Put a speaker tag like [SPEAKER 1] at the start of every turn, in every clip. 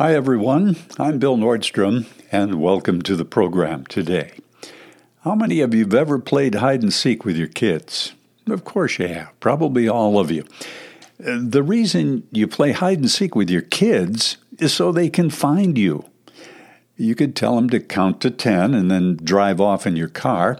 [SPEAKER 1] Hi, everyone. I'm Bill Nordstrom, and welcome to the program today. How many of you have ever played hide and seek with your kids? Of course you have, probably all of you. The reason you play hide and seek with your kids is so they can find you. You could tell them to count to 10 and then drive off in your car.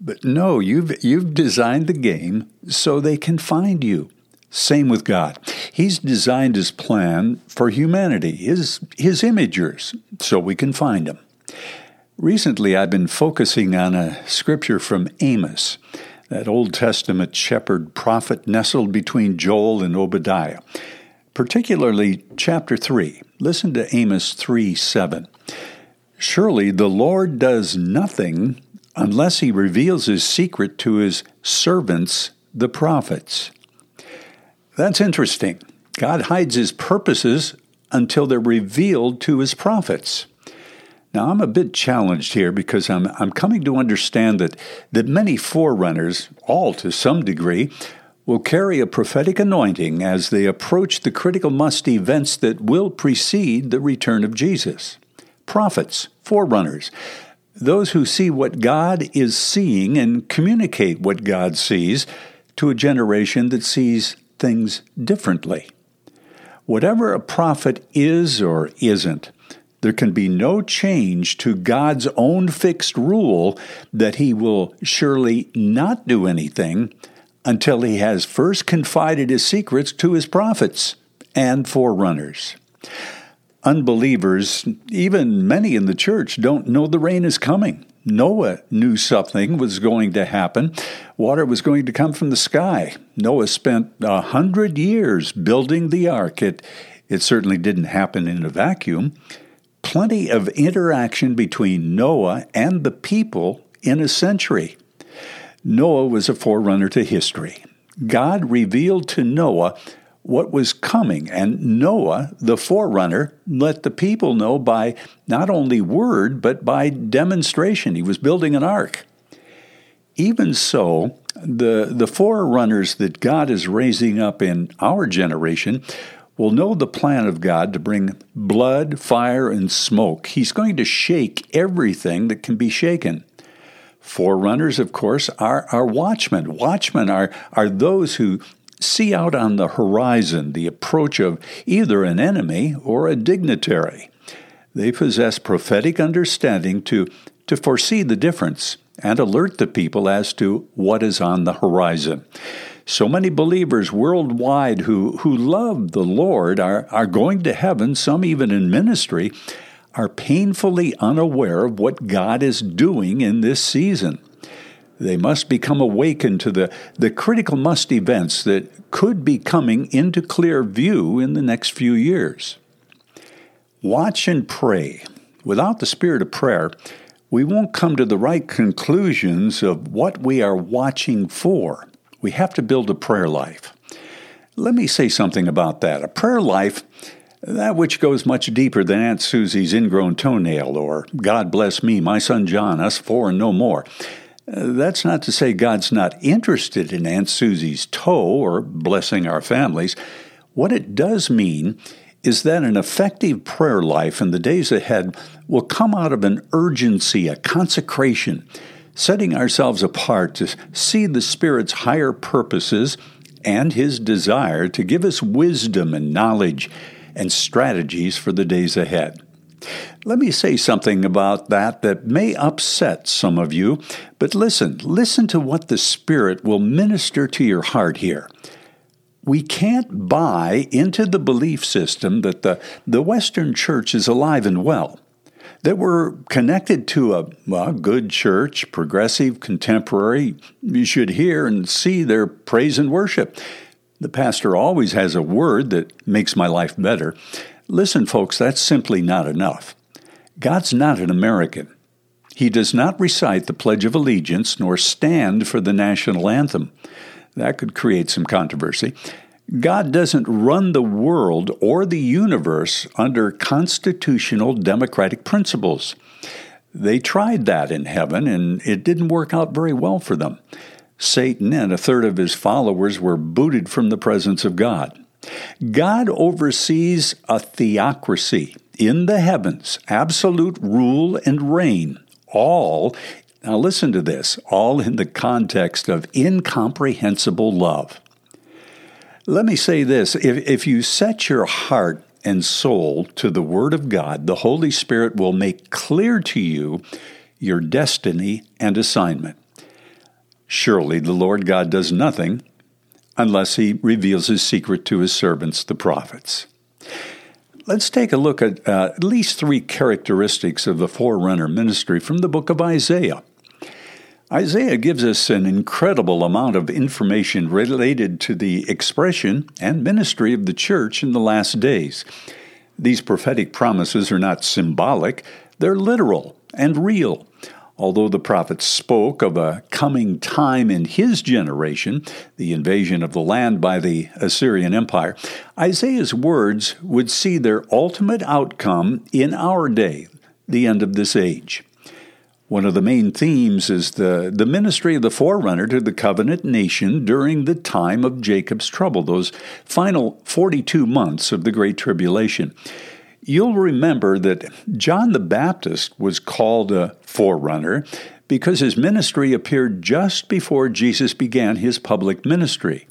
[SPEAKER 1] But no, you've, you've designed the game so they can find you. Same with God. He's designed his plan for humanity, his, his imagers, so we can find him. Recently, I've been focusing on a scripture from Amos, that Old Testament shepherd prophet nestled between Joel and Obadiah, particularly chapter 3. Listen to Amos 3 7. Surely the Lord does nothing unless he reveals his secret to his servants, the prophets. That's interesting. God hides his purposes until they're revealed to his prophets. Now, I'm a bit challenged here because I'm, I'm coming to understand that, that many forerunners, all to some degree, will carry a prophetic anointing as they approach the critical must events that will precede the return of Jesus. Prophets, forerunners, those who see what God is seeing and communicate what God sees to a generation that sees things differently. Whatever a prophet is or isn't, there can be no change to God's own fixed rule that he will surely not do anything until he has first confided his secrets to his prophets and forerunners. Unbelievers, even many in the church, don't know the rain is coming. Noah knew something was going to happen. Water was going to come from the sky. Noah spent a hundred years building the ark. It, it certainly didn't happen in a vacuum. Plenty of interaction between Noah and the people in a century. Noah was a forerunner to history. God revealed to Noah what was coming. And Noah, the forerunner, let the people know by not only word, but by demonstration. He was building an ark. Even so, the, the forerunners that God is raising up in our generation will know the plan of God to bring blood, fire, and smoke. He's going to shake everything that can be shaken. Forerunners, of course, are, are watchmen. Watchmen are, are those who see out on the horizon the approach of either an enemy or a dignitary. They possess prophetic understanding to, to foresee the difference and alert the people as to what is on the horizon. So many believers worldwide who, who love the Lord are, are going to heaven, some even in ministry, are painfully unaware of what God is doing in this season. They must become awakened to the, the critical must events that could be coming into clear view in the next few years. Watch and pray. Without the spirit of prayer, we won't come to the right conclusions of what we are watching for. We have to build a prayer life. Let me say something about that. A prayer life, that which goes much deeper than Aunt Susie's ingrown toenail or God bless me, my son John, us four and no more. That's not to say God's not interested in Aunt Susie's toe or blessing our families. What it does mean is that an effective prayer life in the days ahead will come out of an urgency, a consecration, setting ourselves apart to see the Spirit's higher purposes and His desire to give us wisdom and knowledge and strategies for the days ahead. Let me say something about that that may upset some of you, but listen, listen to what the Spirit will minister to your heart here. We can't buy into the belief system that the, the Western church is alive and well, that we're connected to a good church, progressive, contemporary. You should hear and see their praise and worship. The pastor always has a word that makes my life better. Listen, folks, that's simply not enough. God's not an American. He does not recite the Pledge of Allegiance nor stand for the national anthem. That could create some controversy. God doesn't run the world or the universe under constitutional democratic principles. They tried that in heaven, and it didn't work out very well for them. Satan and a third of his followers were booted from the presence of God. God oversees a theocracy in the heavens, absolute rule and reign, all, now listen to this, all in the context of incomprehensible love. Let me say this if, if you set your heart and soul to the Word of God, the Holy Spirit will make clear to you your destiny and assignment. Surely the Lord God does nothing unless he reveals his secret to his servants, the prophets. Let's take a look at uh, at least three characteristics of the forerunner ministry from the book of Isaiah. Isaiah gives us an incredible amount of information related to the expression and ministry of the church in the last days. These prophetic promises are not symbolic, they're literal and real. Although the prophet spoke of a coming time in his generation, the invasion of the land by the Assyrian Empire, Isaiah's words would see their ultimate outcome in our day, the end of this age. One of the main themes is the, the ministry of the forerunner to the covenant nation during the time of Jacob's trouble, those final 42 months of the Great Tribulation. You'll remember that John the Baptist was called a forerunner because his ministry appeared just before Jesus began his public ministry.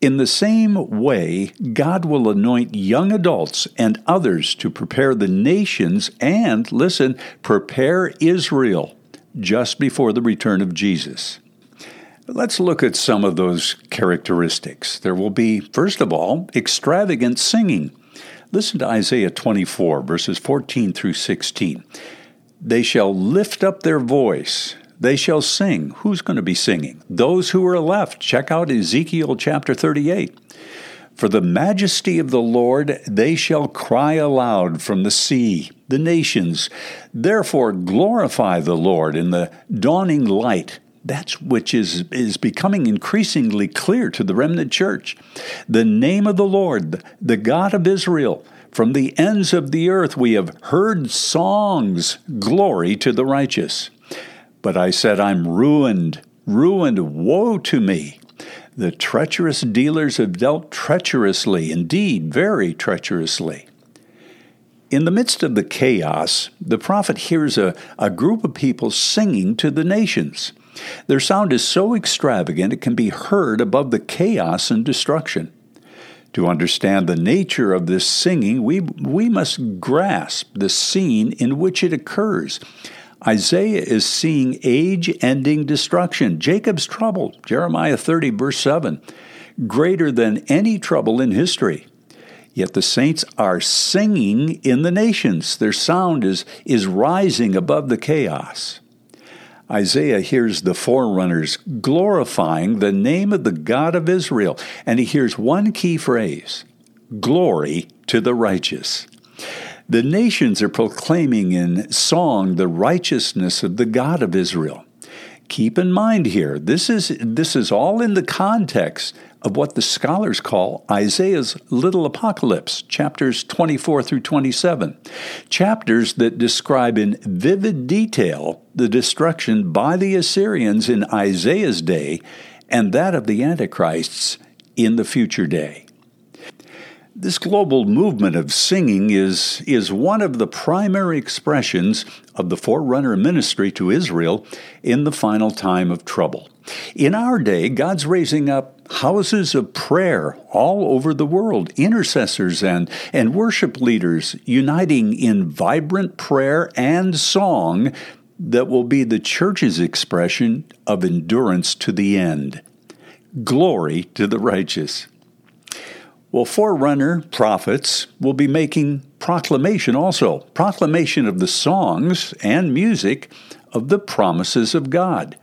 [SPEAKER 1] In the same way, God will anoint young adults and others to prepare the nations and, listen, prepare Israel just before the return of Jesus. Let's look at some of those characteristics. There will be, first of all, extravagant singing. Listen to Isaiah 24, verses 14 through 16. They shall lift up their voice they shall sing. Who's going to be singing? Those who are left. Check out Ezekiel chapter 38. For the majesty of the Lord they shall cry aloud from the sea, the nations. Therefore glorify the Lord in the dawning light. That's which is, is becoming increasingly clear to the remnant church. The name of the Lord, the God of Israel. From the ends of the earth we have heard songs, glory to the righteous. But I said, I'm ruined, ruined, woe to me. The treacherous dealers have dealt treacherously, indeed, very treacherously. In the midst of the chaos, the prophet hears a, a group of people singing to the nations. Their sound is so extravagant it can be heard above the chaos and destruction. To understand the nature of this singing, we, we must grasp the scene in which it occurs. Isaiah is seeing age ending destruction, Jacob's trouble, Jeremiah 30, verse 7, greater than any trouble in history. Yet the saints are singing in the nations. Their sound is, is rising above the chaos. Isaiah hears the forerunners glorifying the name of the God of Israel, and he hears one key phrase Glory to the righteous. The nations are proclaiming in song the righteousness of the God of Israel. Keep in mind here, this is, this is all in the context of what the scholars call Isaiah's little apocalypse, chapters 24 through 27, chapters that describe in vivid detail the destruction by the Assyrians in Isaiah's day and that of the Antichrists in the future day. This global movement of singing is, is one of the primary expressions of the forerunner ministry to Israel in the final time of trouble. In our day, God's raising up houses of prayer all over the world, intercessors and, and worship leaders uniting in vibrant prayer and song that will be the church's expression of endurance to the end. Glory to the righteous. Well, forerunner prophets will be making proclamation also, proclamation of the songs and music of the promises of God.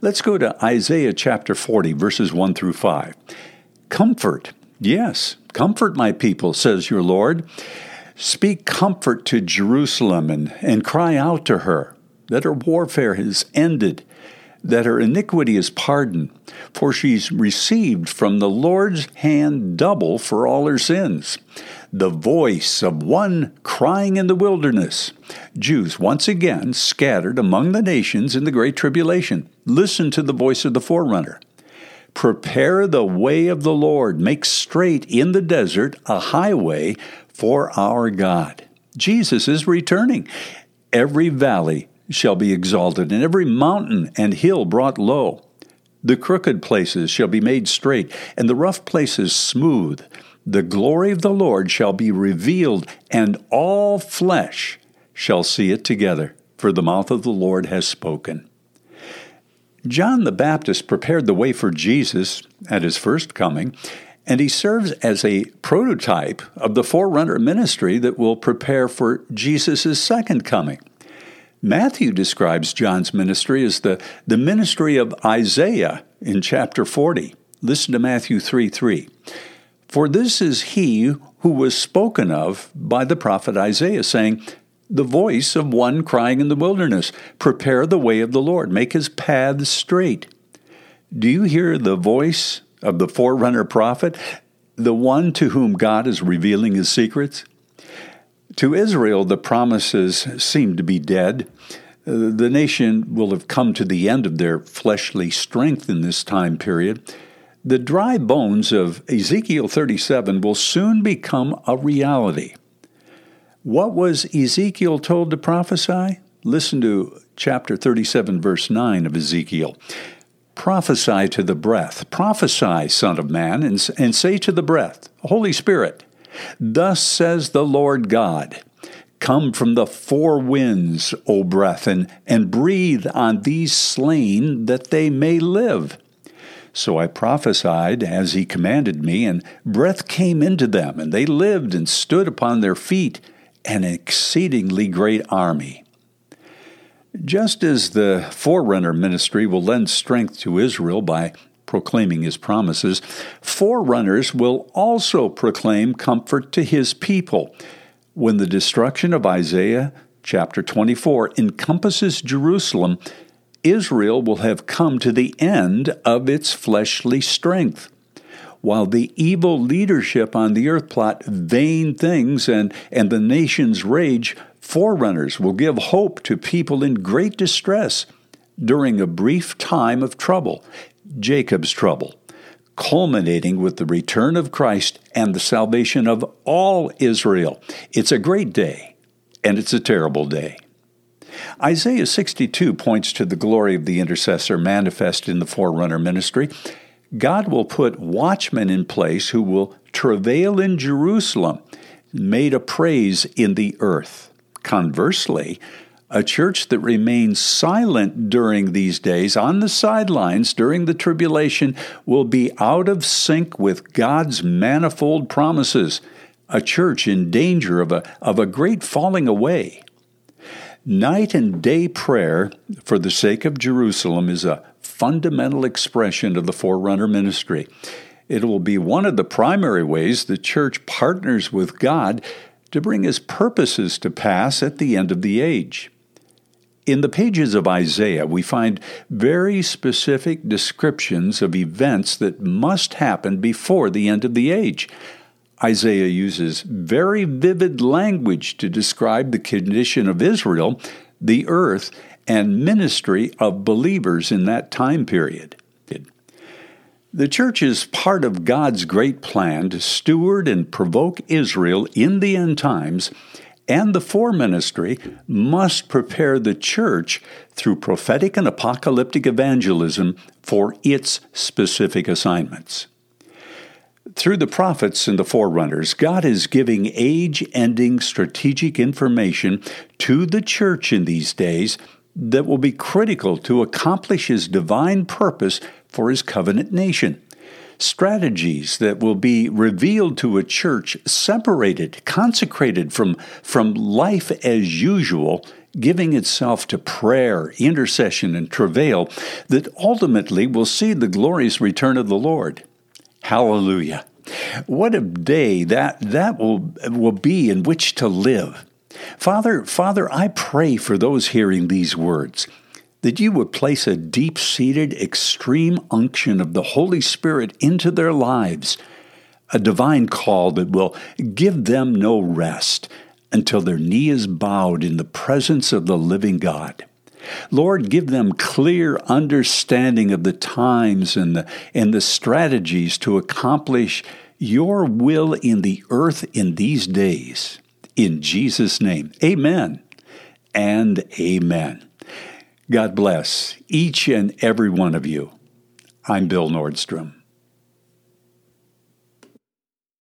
[SPEAKER 1] Let's go to Isaiah chapter 40, verses 1 through 5. Comfort, yes, comfort my people, says your Lord. Speak comfort to Jerusalem and, and cry out to her that her warfare is ended that her iniquity is pardoned, for she's received from the Lord's hand double for all her sins. The voice of one crying in the wilderness. Jews once again scattered among the nations in the Great Tribulation. Listen to the voice of the forerunner. Prepare the way of the Lord, make straight in the desert a highway for our God. Jesus is returning. Every valley shall be exalted, and every mountain and hill brought low. The crooked places shall be made straight, and the rough places smooth. The glory of the Lord shall be revealed, and all flesh shall see it together, for the mouth of the Lord has spoken. John the Baptist prepared the way for Jesus at his first coming, and he serves as a prototype of the forerunner ministry that will prepare for Jesus' second coming. Matthew describes John's ministry as the, the ministry of Isaiah in chapter 40. Listen to Matthew 3 3. For this is he who was spoken of by the prophet Isaiah, saying, The voice of one crying in the wilderness, Prepare the way of the Lord, make his paths straight. Do you hear the voice of the forerunner prophet, the one to whom God is revealing his secrets? To Israel, the promises seem to be dead. Uh, the nation will have come to the end of their fleshly strength in this time period. The dry bones of Ezekiel 37 will soon become a reality. What was Ezekiel told to prophesy? Listen to chapter 37, verse 9 of Ezekiel. Prophesy to the breath. Prophesy, Son of Man, and, and say to the breath, Holy Spirit, Thus says the Lord God Come from the four winds, O breath, and, and breathe on these slain that they may live. So I prophesied as he commanded me, and breath came into them, and they lived and stood upon their feet, an exceedingly great army. Just as the forerunner ministry will lend strength to Israel by proclaiming his promises, forerunners will also proclaim comfort to his people. When the destruction of Isaiah chapter 24 encompasses Jerusalem, Israel will have come to the end of its fleshly strength. While the evil leadership on the earth plot vain things and, and the nations rage, forerunners will give hope to people in great distress during a brief time of trouble. Jacob's trouble, culminating with the return of Christ and the salvation of all Israel. It's a great day, and it's a terrible day. Isaiah 62 points to the glory of the intercessor manifest in the forerunner ministry. God will put watchmen in place who will travail in Jerusalem, made a praise in the earth. Conversely, a church that remains silent during these days, on the sidelines during the tribulation, will be out of sync with God's manifold promises. A church in danger of a, of a great falling away. Night and day prayer for the sake of Jerusalem is a fundamental expression of the forerunner ministry. It will be one of the primary ways the church partners with God to bring his purposes to pass at the end of the age. In the pages of Isaiah, we find very specific descriptions of events that must happen before the end of the age. Isaiah uses very vivid language to describe the condition of Israel, the earth, and ministry of believers in that time period. The church is part of God's great plan to steward and provoke Israel in the end times and the fore ministry must prepare the church through prophetic and apocalyptic evangelism for its specific assignments. Through the prophets and the forerunners, God is giving age ending strategic information to the church in these days that will be critical to accomplish His divine purpose for His covenant nation strategies that will be revealed to a church separated, consecrated from, from life as usual, giving itself to prayer, intercession, and travail that ultimately will see the glorious return of the Lord. Hallelujah. What a day that, that will, will be in which to live. Father, Father, I pray for those hearing these words that you would place a deep seated, extreme unction of the Holy Spirit into their lives, a divine call that will give them no rest until their knee is bowed in the presence of the living God. Lord, give them clear understanding of the times and the, and the strategies to accomplish your will in the earth in these days. In Jesus' name, amen and amen. God bless each and every one of you. I'm Bill Nordstrom.